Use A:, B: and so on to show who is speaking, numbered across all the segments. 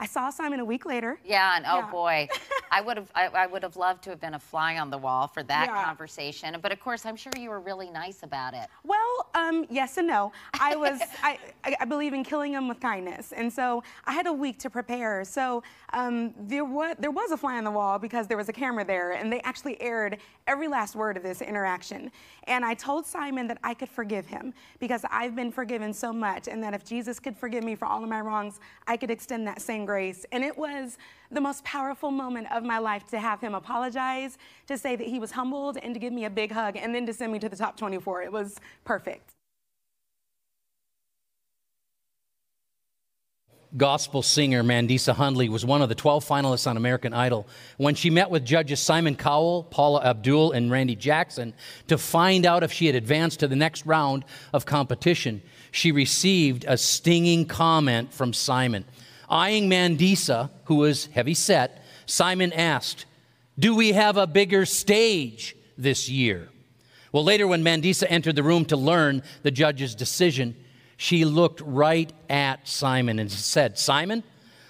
A: I saw Simon a week later.
B: Yeah, and oh
A: Yeah.
B: boy, I would have I, I would have loved to have been a fly on the wall for that
A: Yeah.
B: conversation. But of course, I'm sure you were really nice about it.
A: Well, um, yes and no. I was, I, I I believe in killing them with kindness, and so I had a week to prepare. So um, there was there was a fly on the wall because there was a camera there, and they actually aired every last word of this interaction. And I told Simon that I could forgive him because I've been forgiven so much, and that if Jesus could forgive me for all of my wrongs, I could extend that same grace. And it was the most powerful moment of my life to have him apologize, to say that he was humbled, and to give me a big hug, and then to send me to the top 24. It was perfect.
C: Gospel singer Mandisa Hundley was one of the 12 finalists on American Idol. When she met with judges Simon Cowell, Paula Abdul, and Randy Jackson to find out if she had advanced to the next round of competition, she received a stinging comment from Simon. Eyeing Mandisa, who was heavy set, Simon asked, Do we have a bigger stage this year? Well, later, when Mandisa entered the room to learn the judge's decision, she looked right at Simon and said, Simon,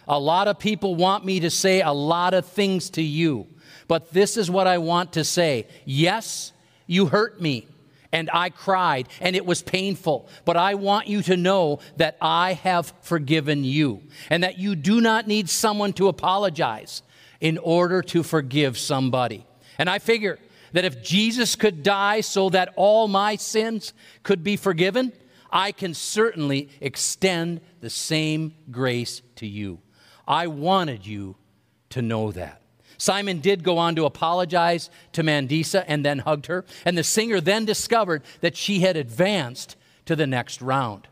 C: a lot of people want me to say a lot of things to you, but this is what I want to say. Yes, you hurt me, and I cried, and it was painful, but I want you to know that I have forgiven you, and that you do not need someone to apologize in order to forgive somebody. And I figure that if Jesus could die so that all my sins could be forgiven, I can certainly extend the same grace to you. I wanted you to know that. Simon did go on to apologize to Mandisa and then hugged her, and the singer then discovered that she had advanced to the next round.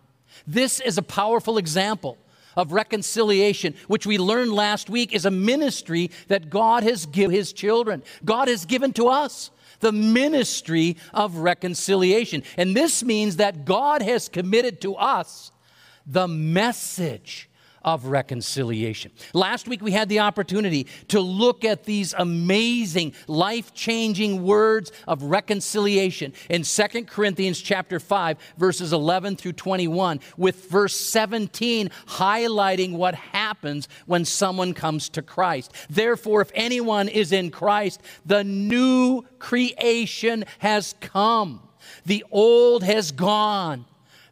C: This is a powerful example of reconciliation, which we learned last week is a ministry that God has given his children. God has given to us the ministry of reconciliation. And this means that God has committed to us the message of reconciliation. Last week we had the opportunity to look at these amazing life-changing words of reconciliation in 2 Corinthians chapter 5 verses 11 through 21 with verse 17 highlighting what happens when someone comes to Christ. Therefore if anyone is in Christ, the new creation has come. The old has gone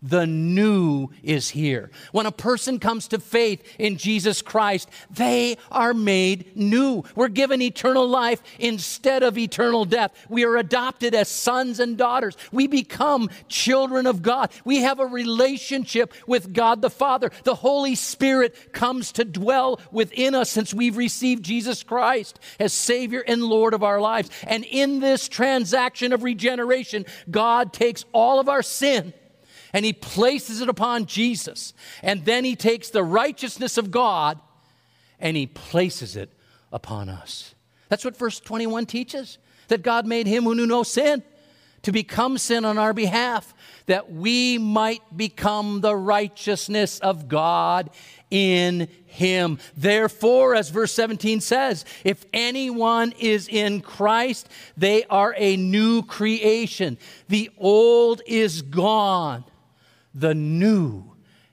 C: the new is here. When a person comes to faith in Jesus Christ, they are made new. We're given eternal life instead of eternal death. We are adopted as sons and daughters. We become children of God. We have a relationship with God the Father. The Holy Spirit comes to dwell within us since we've received Jesus Christ as Savior and Lord of our lives. And in this transaction of regeneration, God takes all of our sin and he places it upon Jesus. And then he takes the righteousness of God and he places it upon us. That's what verse 21 teaches that God made him who knew no sin to become sin on our behalf, that we might become the righteousness of God in him. Therefore, as verse 17 says, if anyone is in Christ, they are a new creation. The old is gone the new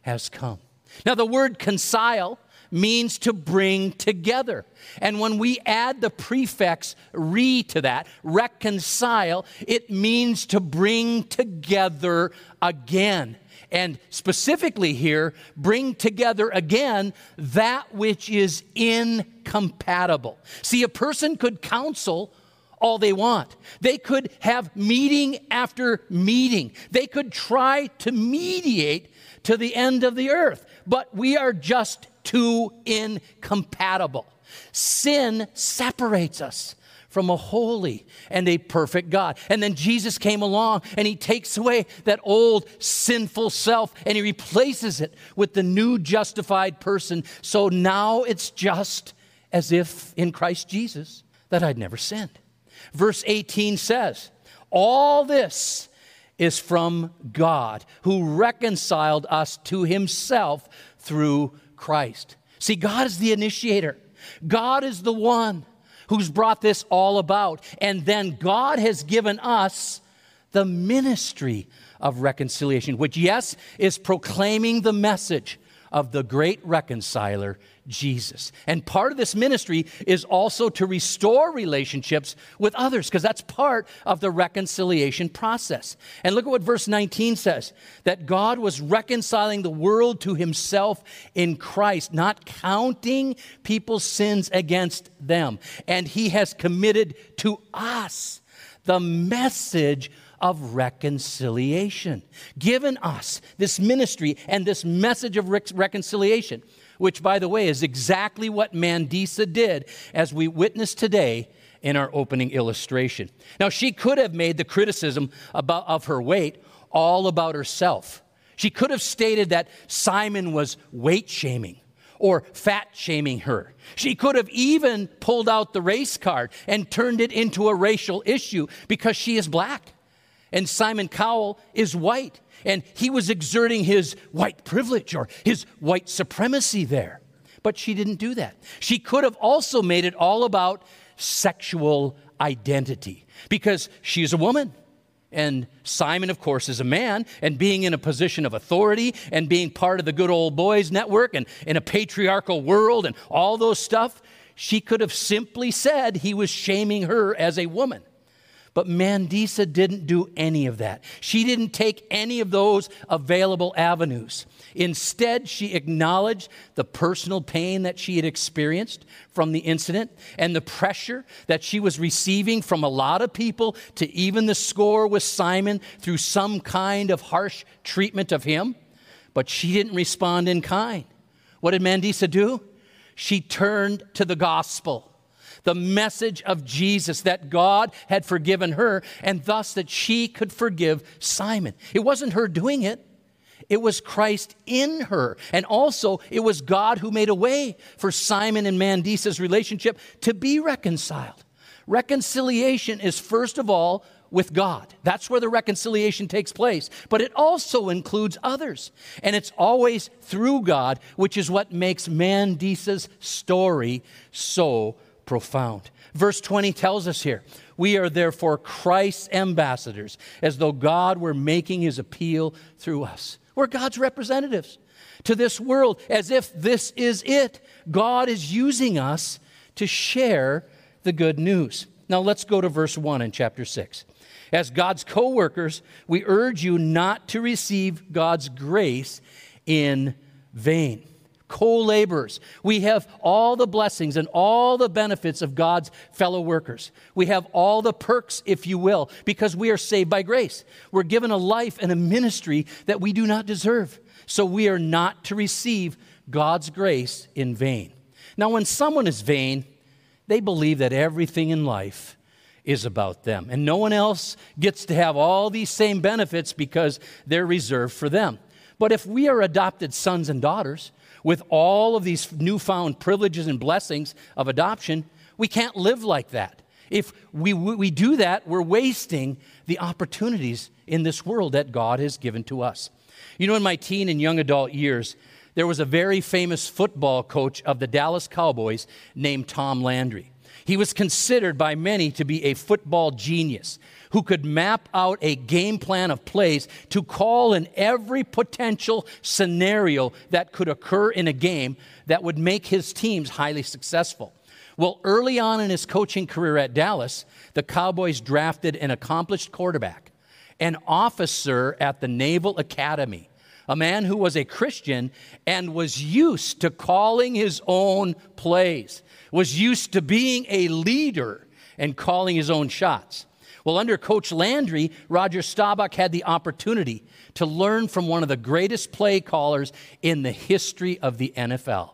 C: has come. Now, the word concile means to bring together. And when we add the prefix re to that, reconcile, it means to bring together again. And specifically here, bring together again that which is incompatible. See, a person could counsel all they want. They could have meeting after meeting. They could try to mediate to the end of the earth, but we are just too incompatible. Sin separates us from a holy and a perfect God. And then Jesus came along and he takes away that old sinful self and he replaces it with the new justified person. So now it's just as if in Christ Jesus that I'd never sinned. Verse 18 says, All this is from God who reconciled us to himself through Christ. See, God is the initiator, God is the one who's brought this all about. And then God has given us the ministry of reconciliation, which, yes, is proclaiming the message of the great reconciler, Jesus. And part of this ministry is also to restore relationships with others, because that's part of the reconciliation process. And look at what verse 19 says that God was reconciling the world to himself in Christ, not counting people's sins against them. And he has committed to us the message of reconciliation, given us this ministry and this message of reconciliation which, by the way, is exactly what Mandisa did, as we witnessed today in our opening illustration. Now, she could have made the criticism about, of her weight all about herself. She could have stated that Simon was weight shaming or fat shaming her. She could have even pulled out the race card and turned it into a racial issue because she is black and Simon Cowell is white and he was exerting his white privilege or his white supremacy there. But she didn't do that. She could have also made it all about sexual identity because she's a woman. And Simon, of course, is a man, and being in a position of authority and being part of the good old boys network and in a patriarchal world and all those stuff, she could have simply said he was shaming her as a woman. But Mandisa didn't do any of that. She didn't take any of those available avenues. Instead, she acknowledged the personal pain that she had experienced from the incident and the pressure that she was receiving from a lot of people to even the score with Simon through some kind of harsh treatment of him. But she didn't respond in kind. What did Mandisa do? She turned to the gospel the message of Jesus that God had forgiven her and thus that she could forgive Simon. It wasn't her doing it. It was Christ in her. And also, it was God who made a way for Simon and Mandisa's relationship to be reconciled. Reconciliation is, first of all, with God. That's where the reconciliation takes place. But it also includes others. And it's always through God, which is what makes Mandisa's story so profound. Verse 20 tells us here we are therefore Christ's ambassadors, as though God were making his appeal through us. We're God's representatives to this world, as if this is it. God is using us to share the good news. Now let's go to verse 1 in chapter 6. As God's co workers, we urge you not to receive God's grace in vain co laborers. We have all the blessings and all the benefits of God's fellow workers. We have all the perks, if you will, because we are saved by grace. We're given a life and a ministry that we do not deserve. So we are not to receive God's grace in vain. Now, when someone is vain, they believe that everything in life is about them. And no one else gets to have all these same benefits because they're reserved for them. But if we are adopted sons and daughters, with all of these newfound privileges and blessings of adoption, we can't live like that. If we, we do that, we're wasting the opportunities in this world that God has given to us. You know, in my teen and young adult years, there was a very famous football coach of the Dallas Cowboys named Tom Landry. He was considered by many to be a football genius who could map out a game plan of plays to call in every potential scenario that could occur in a game that would make his teams highly successful. Well, early on in his coaching career at Dallas, the Cowboys drafted an accomplished quarterback, an officer at the Naval Academy, a man who was a Christian and was used to calling his own plays, was used to being a leader and calling his own shots. Well, under Coach Landry, Roger Staubach had the opportunity to learn from one of the greatest play callers in the history of the NFL.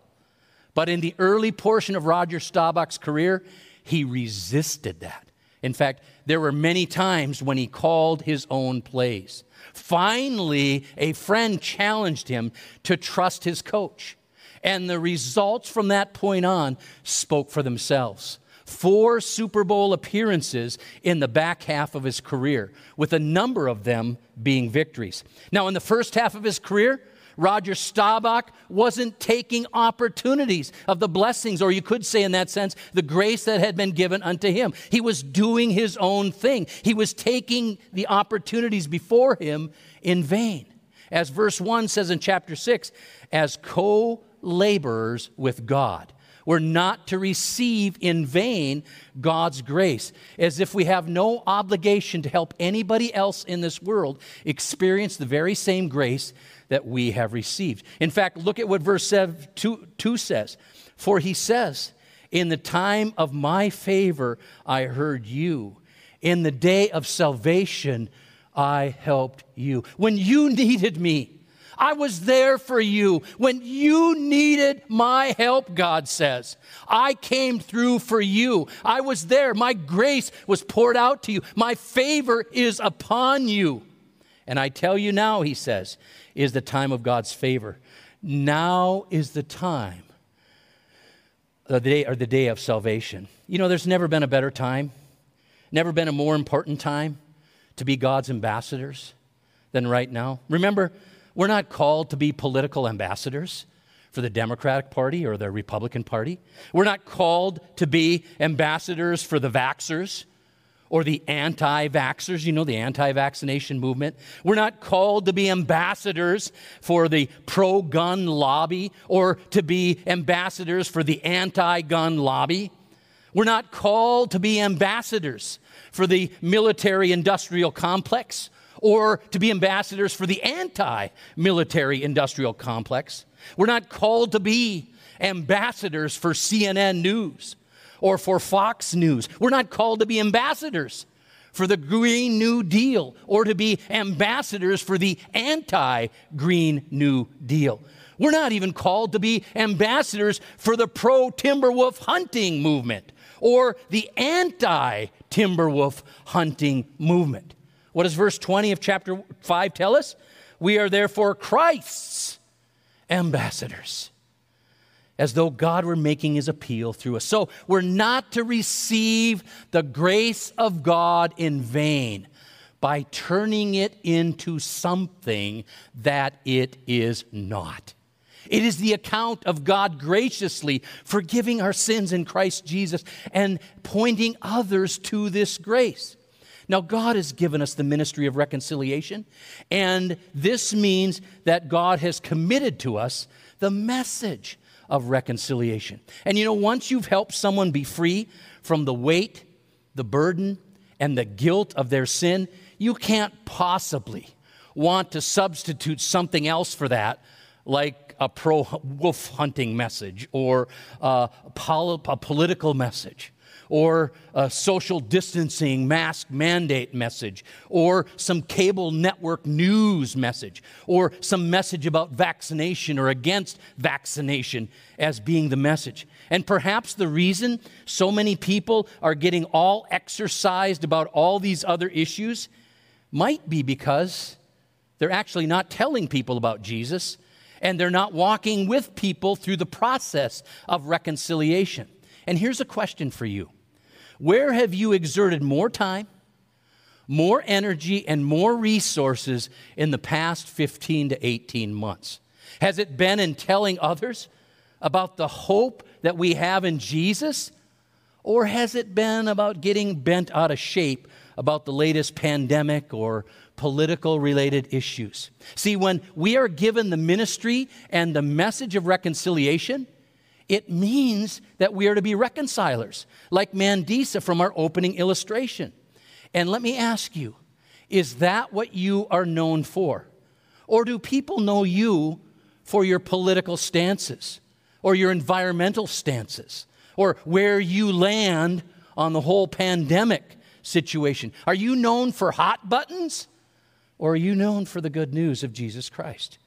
C: But in the early portion of Roger Staubach's career, he resisted that. In fact, there were many times when he called his own plays. Finally, a friend challenged him to trust his coach. And the results from that point on spoke for themselves four Super Bowl appearances in the back half of his career, with a number of them being victories. Now, in the first half of his career, Roger Staubach wasn't taking opportunities of the blessings, or you could say, in that sense, the grace that had been given unto him. He was doing his own thing, he was taking the opportunities before him in vain. As verse 1 says in chapter 6, as co laborers with God. We're not to receive in vain God's grace, as if we have no obligation to help anybody else in this world experience the very same grace that we have received. In fact, look at what verse 2, 2 says. For he says, In the time of my favor, I heard you. In the day of salvation, I helped you. When you needed me, I was there for you. When you needed my help, God says, I came through for you. I was there. My grace was poured out to you. My favor is upon you. And I tell you now, he says, is the time of God's favor. Now is the time, the day or the day of salvation. You know, there's never been a better time, never been a more important time to be God's ambassadors than right now. Remember, we're not called to be political ambassadors for the Democratic Party or the Republican Party. We're not called to be ambassadors for the vaxxers or the anti vaxxers, you know, the anti vaccination movement. We're not called to be ambassadors for the pro gun lobby or to be ambassadors for the anti gun lobby. We're not called to be ambassadors for the military industrial complex or to be ambassadors for the anti military industrial complex. We're not called to be ambassadors for CNN News or for Fox News. We're not called to be ambassadors for the Green New Deal or to be ambassadors for the anti Green New Deal. We're not even called to be ambassadors for the pro Timberwolf hunting movement or the anti Timberwolf hunting movement. What does verse 20 of chapter 5 tell us? We are therefore Christ's ambassadors as though God were making his appeal through us. So we're not to receive the grace of God in vain by turning it into something that it is not. It is the account of God graciously forgiving our sins in Christ Jesus and pointing others to this grace. Now, God has given us the ministry of reconciliation, and this means that God has committed to us the message of reconciliation. And you know, once you've helped someone be free from the weight, the burden, and the guilt of their sin, you can't possibly want to substitute something else for that, like a pro wolf hunting message or uh, a, pol- a political message or a social distancing mask mandate message, or some cable network news message, or some message about vaccination or against vaccination as being the message. And perhaps the reason so many people are getting all exercised about all these other issues might be because they're actually not telling people about Jesus and they're not walking with people through the process of reconciliation. And here's a question for you where have you exerted more time, more energy, and more resources in the past 15 to 18 months? Has it been in telling others about the hope that we have in Jesus? Or has it been about getting bent out of shape about the latest pandemic or political related issues? See, when we are given the ministry and the message of reconciliation, it means that we are to be reconcilers, like Mandisa from our opening illustration. And let me ask you is that what you are known for? Or do people know you for your political stances, or your environmental stances, or where you land on the whole pandemic situation? Are you known for hot buttons, or are you known for the good news of Jesus Christ?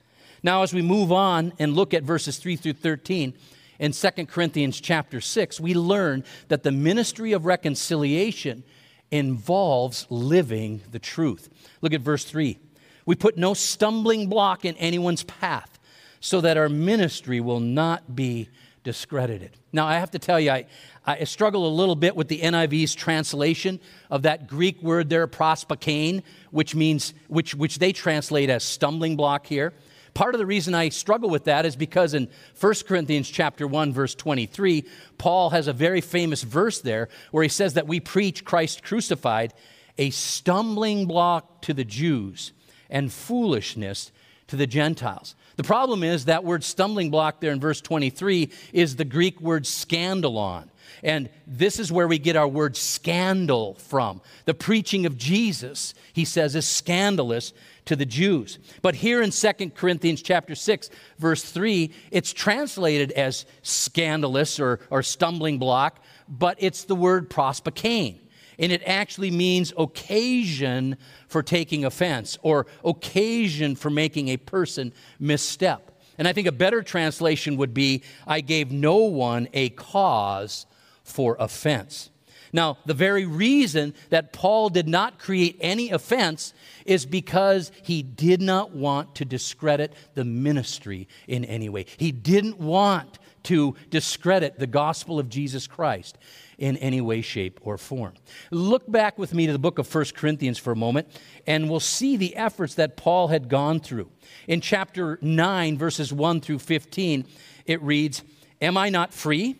C: Now, as we move on and look at verses 3 through 13, in 2 Corinthians chapter 6, we learn that the ministry of reconciliation involves living the truth. Look at verse 3. We put no stumbling block in anyone's path so that our ministry will not be discredited. Now, I have to tell you, I, I struggle a little bit with the NIV's translation of that Greek word there, prospakane, which means, which, which they translate as stumbling block here. Part of the reason I struggle with that is because in 1 Corinthians chapter 1 verse 23, Paul has a very famous verse there where he says that we preach Christ crucified, a stumbling block to the Jews and foolishness to the Gentiles. The problem is that word stumbling block there in verse 23 is the Greek word scandalon. And this is where we get our word scandal from. The preaching of Jesus, he says, is scandalous to the Jews. But here in 2 Corinthians chapter 6, verse 3, it's translated as scandalous or, or stumbling block, but it's the word prospakane. And it actually means occasion for taking offense or occasion for making a person misstep. And I think a better translation would be I gave no one a cause for offense. Now, the very reason that Paul did not create any offense is because he did not want to discredit the ministry in any way. He didn't want to discredit the gospel of Jesus Christ in any way, shape, or form. Look back with me to the book of 1 Corinthians for a moment, and we'll see the efforts that Paul had gone through. In chapter 9, verses 1 through 15, it reads Am I not free?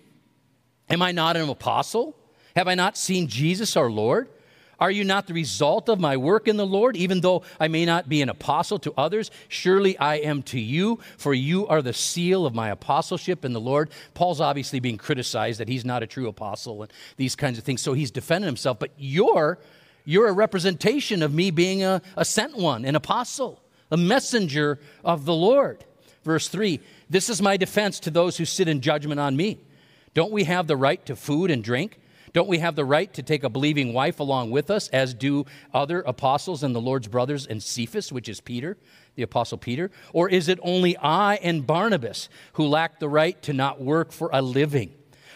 C: Am I not an apostle? Have I not seen Jesus our Lord? Are you not the result of my work in the Lord? Even though I may not be an apostle to others, surely I am to you, for you are the seal of my apostleship in the Lord. Paul's obviously being criticized that he's not a true apostle and these kinds of things, so he's defending himself. But you're, you're a representation of me being a, a sent one, an apostle, a messenger of the Lord. Verse 3 This is my defense to those who sit in judgment on me. Don't we have the right to food and drink? Don't we have the right to take a believing wife along with us, as do other apostles and the Lord's brothers and Cephas, which is Peter, the apostle Peter? Or is it only I and Barnabas who lack the right to not work for a living?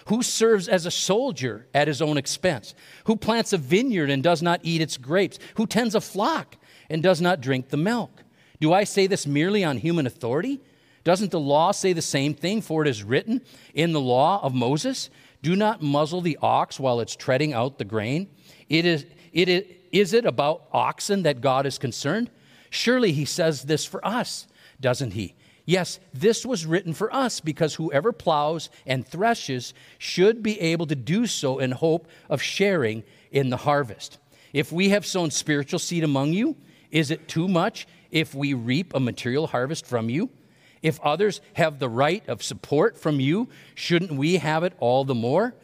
C: Who serves as a soldier at his own expense? Who plants a vineyard and does not eat its grapes? Who tends a flock and does not drink the milk? Do I say this merely on human authority? Doesn't the law say the same thing? For it is written in the law of Moses do not muzzle the ox while it's treading out the grain. It is, it is, is it about oxen that God is concerned? Surely he says this for us, doesn't he? Yes, this was written for us because whoever plows and threshes should be able to do so in hope of sharing in the harvest. If we have sown spiritual seed among you, is it too much if we reap a material harvest from you? If others have the right of support from you, shouldn't we have it all the more?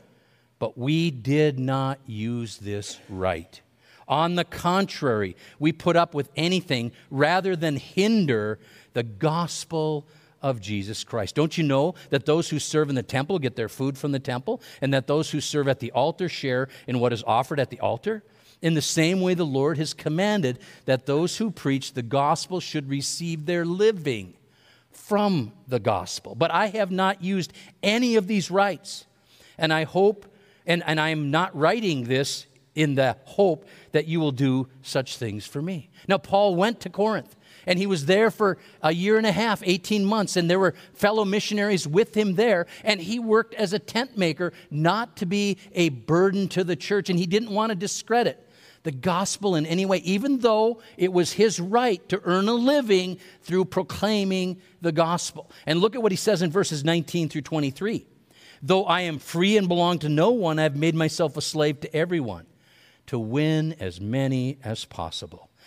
C: But we did not use this right. On the contrary, we put up with anything rather than hinder the gospel of Jesus Christ. Don't you know that those who serve in the temple get their food from the temple, and that those who serve at the altar share in what is offered at the altar? In the same way, the Lord has commanded that those who preach the gospel should receive their living from the gospel. But I have not used any of these rights. And I hope, and, and I am not writing this in the hope that you will do such things for me. Now, Paul went to Corinth. And he was there for a year and a half, 18 months, and there were fellow missionaries with him there. And he worked as a tent maker, not to be a burden to the church, and he didn't want to discredit the gospel in any way, even though it was his right to earn a living through proclaiming the gospel. And look at what he says in verses 19 through 23. Though I am free and belong to no one, I've made myself a slave to everyone to win as many as possible.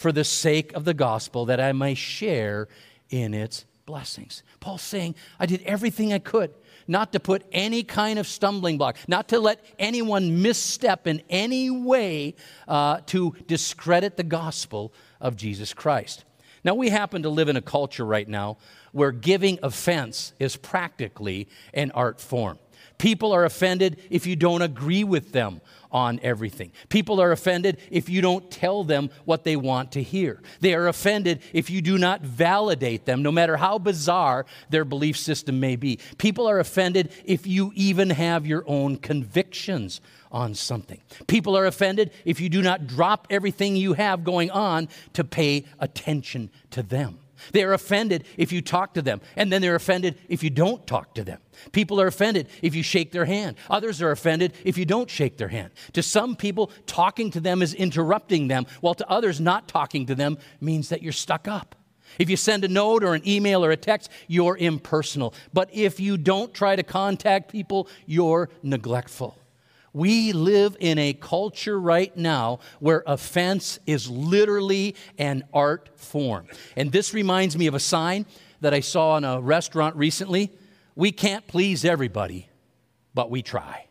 C: for the sake of the gospel that I may share in its blessings. Paul's saying, I did everything I could not to put any kind of stumbling block, not to let anyone misstep in any way uh, to discredit the gospel of Jesus Christ. Now, we happen to live in a culture right now where giving offense is practically an art form. People are offended if you don't agree with them on everything. People are offended if you don't tell them what they want to hear. They are offended if you do not validate them, no matter how bizarre their belief system may be. People are offended if you even have your own convictions on something. People are offended if you do not drop everything you have going on to pay attention to them. They are offended if you talk to them, and then they're offended if you don't talk to them. People are offended if you shake their hand. Others are offended if you don't shake their hand. To some people, talking to them is interrupting them, while to others, not talking to them means that you're stuck up. If you send a note or an email or a text, you're impersonal. But if you don't try to contact people, you're neglectful. We live in a culture right now where offense is literally an art form. And this reminds me of a sign that I saw in a restaurant recently. We can't please everybody, but we try.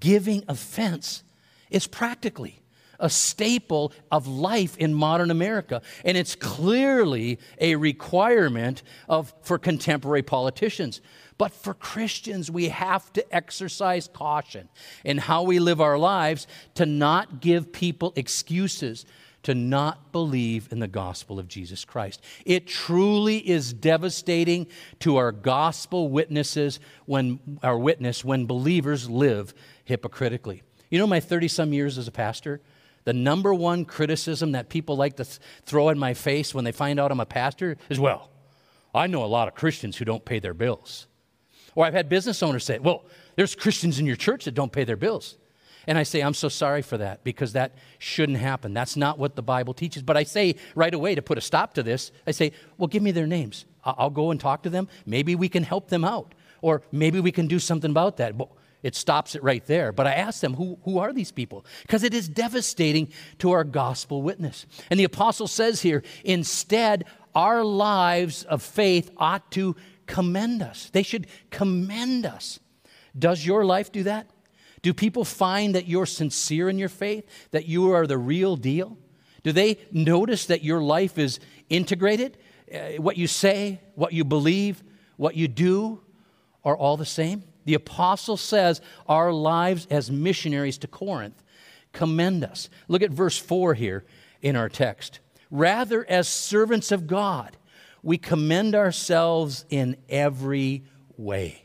C: Giving offense is practically a staple of life in modern America. And it's clearly a requirement of, for contemporary politicians. But for Christians, we have to exercise caution in how we live our lives to not give people excuses to not believe in the gospel of Jesus Christ. It truly is devastating to our gospel witnesses when our witness when believers live hypocritically. You know my 30 some years as a pastor, the number one criticism that people like to th- throw in my face when they find out I'm a pastor is, well, I know a lot of Christians who don't pay their bills. Or I've had business owners say, well, there's Christians in your church that don't pay their bills. And I say, I'm so sorry for that because that shouldn't happen. That's not what the Bible teaches. But I say right away to put a stop to this, I say, well, give me their names. I'll go and talk to them. Maybe we can help them out. Or maybe we can do something about that. It stops it right there. But I ask them, who, who are these people? Because it is devastating to our gospel witness. And the apostle says here, instead, our lives of faith ought to commend us. They should commend us. Does your life do that? Do people find that you're sincere in your faith, that you are the real deal? Do they notice that your life is integrated? Uh, what you say, what you believe, what you do are all the same? The apostle says our lives as missionaries to Corinth commend us. Look at verse 4 here in our text. Rather, as servants of God, we commend ourselves in every way.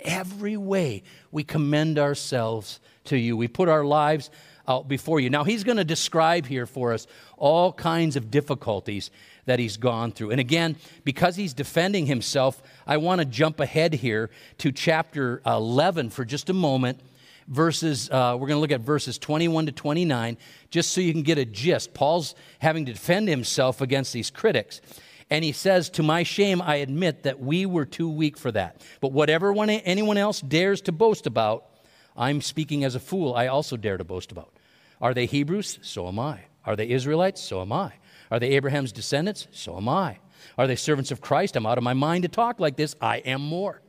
C: Every way we commend ourselves to you. We put our lives out before you. Now, he's going to describe here for us all kinds of difficulties that he's gone through. And again, because he's defending himself, I want to jump ahead here to chapter 11 for just a moment. Verses, uh, we're going to look at verses 21 to 29, just so you can get a gist. Paul's having to defend himself against these critics. And he says, To my shame, I admit that we were too weak for that. But whatever anyone else dares to boast about, I'm speaking as a fool, I also dare to boast about. Are they Hebrews? So am I. Are they Israelites? So am I. Are they Abraham's descendants? So am I. Are they servants of Christ? I'm out of my mind to talk like this. I am more.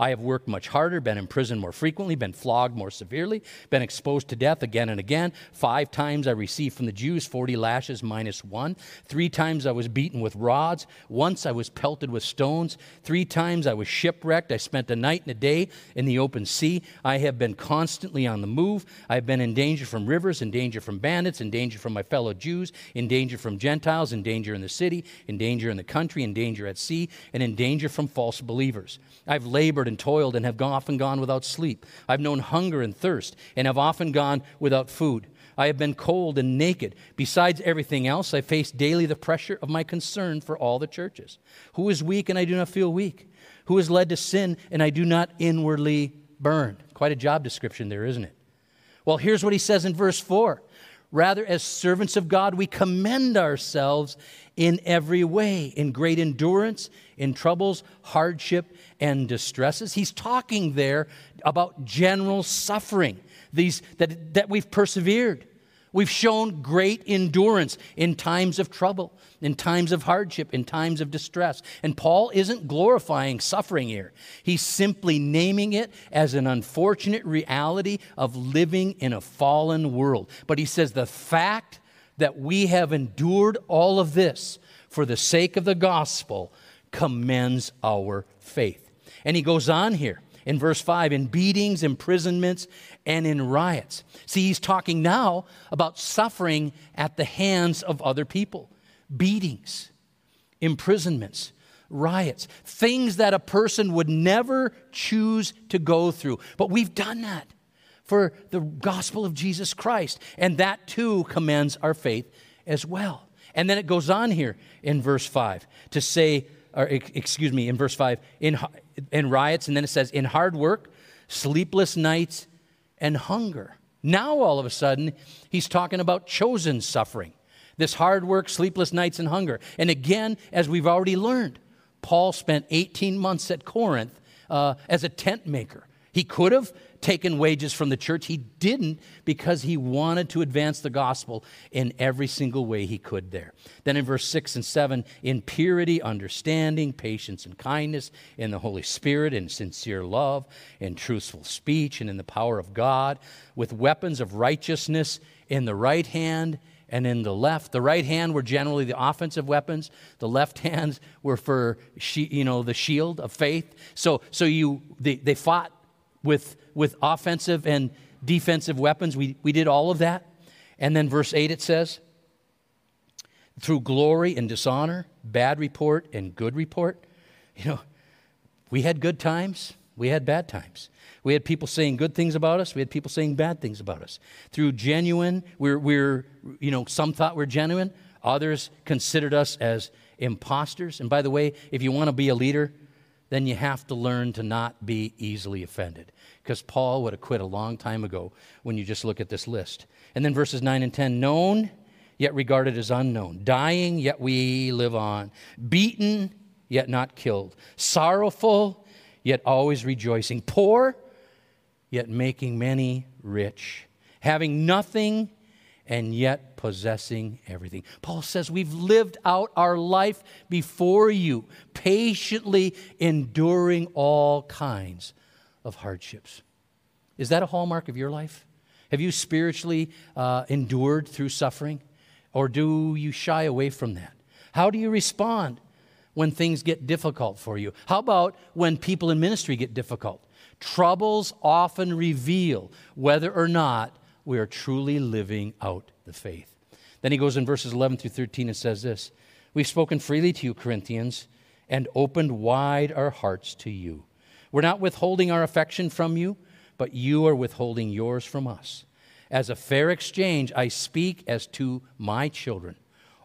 C: I have worked much harder, been imprisoned more frequently, been flogged more severely, been exposed to death again and again. Five times I received from the Jews 40 lashes minus one. Three times I was beaten with rods. Once I was pelted with stones. Three times I was shipwrecked. I spent a night and a day in the open sea. I have been constantly on the move. I have been in danger from rivers, in danger from bandits, in danger from my fellow Jews, in danger from Gentiles, in danger in the city, in danger in the country, in danger at sea, and in danger from false believers. I've labored and toiled and have often gone without sleep. I've known hunger and thirst and have often gone without food. I have been cold and naked. Besides everything else, I face daily the pressure of my concern for all the churches. Who is weak and I do not feel weak? Who is led to sin and I do not inwardly burn? Quite a job description there, isn't it? Well, here's what he says in verse 4 Rather, as servants of God, we commend ourselves in every way, in great endurance, in troubles, hardship, and distresses. He's talking there about general suffering, these, that, that we've persevered. We've shown great endurance in times of trouble, in times of hardship, in times of distress. And Paul isn't glorifying suffering here. He's simply naming it as an unfortunate reality of living in a fallen world. But he says the fact that we have endured all of this for the sake of the gospel commends our faith. And he goes on here in verse 5 in beatings, imprisonments, and in riots. See, he's talking now about suffering at the hands of other people beatings, imprisonments, riots, things that a person would never choose to go through. But we've done that for the gospel of Jesus Christ, and that too commends our faith as well. And then it goes on here in verse 5 to say, or excuse me, in verse 5, in, in riots, and then it says, in hard work, sleepless nights, and hunger. Now, all of a sudden, he's talking about chosen suffering this hard work, sleepless nights, and hunger. And again, as we've already learned, Paul spent 18 months at Corinth uh, as a tent maker. He could have taken wages from the church. He didn't because he wanted to advance the gospel in every single way he could there. Then in verse 6 and 7, in purity, understanding, patience, and kindness, in the Holy Spirit, in sincere love, in truthful speech, and in the power of God, with weapons of righteousness in the right hand and in the left. The right hand were generally the offensive weapons. The left hands were for you know the shield of faith. So so you they, they fought with with offensive and defensive weapons. We we did all of that. And then verse 8 it says, through glory and dishonor, bad report and good report. You know, we had good times, we had bad times. We had people saying good things about us. We had people saying bad things about us. Through genuine, we're, we're you know, some thought we're genuine. Others considered us as imposters. And by the way, if you want to be a leader, then you have to learn to not be easily offended. Because Paul would have quit a long time ago when you just look at this list. And then verses 9 and 10 known, yet regarded as unknown. Dying, yet we live on. Beaten, yet not killed. Sorrowful, yet always rejoicing. Poor, yet making many rich, having nothing and yet possessing everything. Paul says, We've lived out our life before you, patiently enduring all kinds of hardships. Is that a hallmark of your life? Have you spiritually uh, endured through suffering? Or do you shy away from that? How do you respond when things get difficult for you? How about when people in ministry get difficult? Troubles often reveal whether or not we are truly living out the faith. Then he goes in verses 11 through 13 and says this We've spoken freely to you, Corinthians, and opened wide our hearts to you. We're not withholding our affection from you, but you are withholding yours from us. As a fair exchange, I speak as to my children.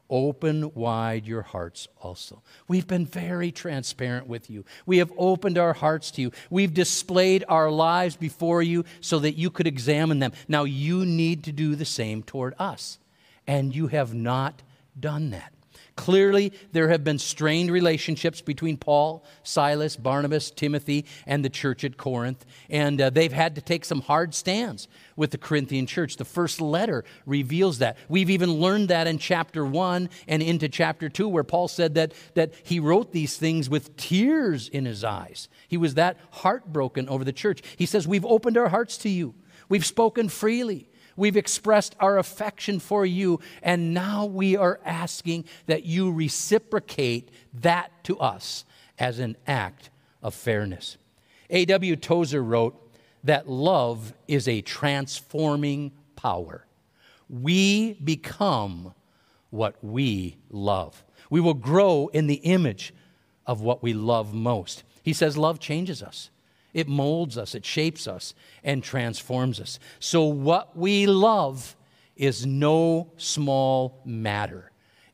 C: Open wide your hearts also. We've been very transparent with you. We have opened our hearts to you. We've displayed our lives before you so that you could examine them. Now you need to do the same toward us. And you have not done that. Clearly, there have been strained relationships between Paul, Silas, Barnabas, Timothy, and the church at Corinth, and uh, they've had to take some hard stands with the Corinthian church. The first letter reveals that. We've even learned that in chapter 1 and into chapter 2, where Paul said that, that he wrote these things with tears in his eyes. He was that heartbroken over the church. He says, We've opened our hearts to you, we've spoken freely. We've expressed our affection for you, and now we are asking that you reciprocate that to us as an act of fairness. A.W. Tozer wrote that love is a transforming power. We become what we love. We will grow in the image of what we love most. He says love changes us. It molds us, it shapes us, and transforms us. So, what we love is no small matter.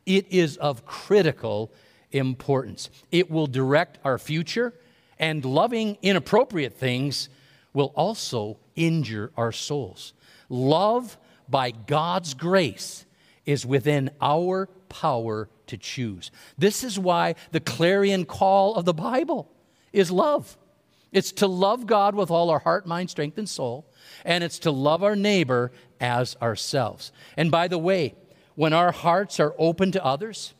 C: It is of critical importance. It will direct our future, and loving inappropriate things will also injure our souls. Love by God's grace is within our power to choose. This is why the clarion call of the Bible is love. It's to love God with all our heart, mind, strength, and soul, and it's to love our neighbor as ourselves. And by the way, when our hearts are open to others,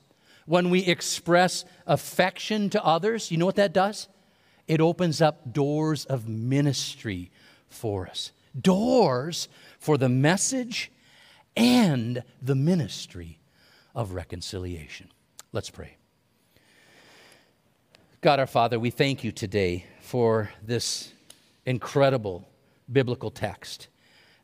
C: when we express affection to others, you know what that does? It opens up doors of ministry for us, doors for the message and the ministry of reconciliation. Let's pray. God our Father, we thank you today for this incredible biblical text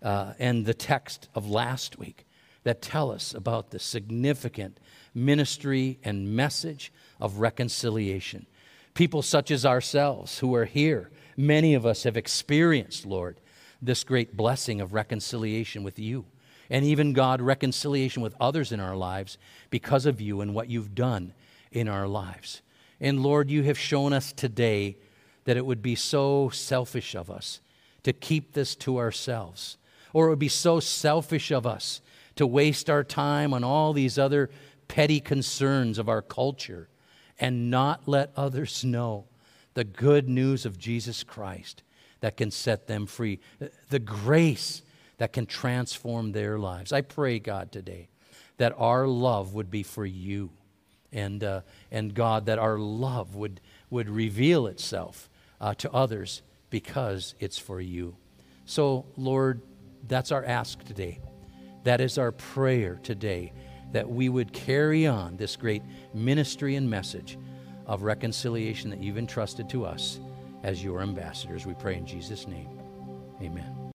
C: uh, and the text of last week that tell us about the significant ministry and message of reconciliation. People such as ourselves who are here, many of us have experienced, Lord, this great blessing of reconciliation with you. and even, God, reconciliation with others in our lives because of you and what you've done in our lives. And Lord, you have shown us today that it would be so selfish of us to keep this to ourselves, or it would be so selfish of us to waste our time on all these other petty concerns of our culture and not let others know the good news of Jesus Christ that can set them free, the grace that can transform their lives. I pray, God, today that our love would be for you. And, uh, and God, that our love would, would reveal itself uh, to others because it's for you. So, Lord, that's our ask today. That is our prayer today that we would carry on this great ministry and message of reconciliation that you've entrusted to us as your ambassadors. We pray in Jesus' name. Amen.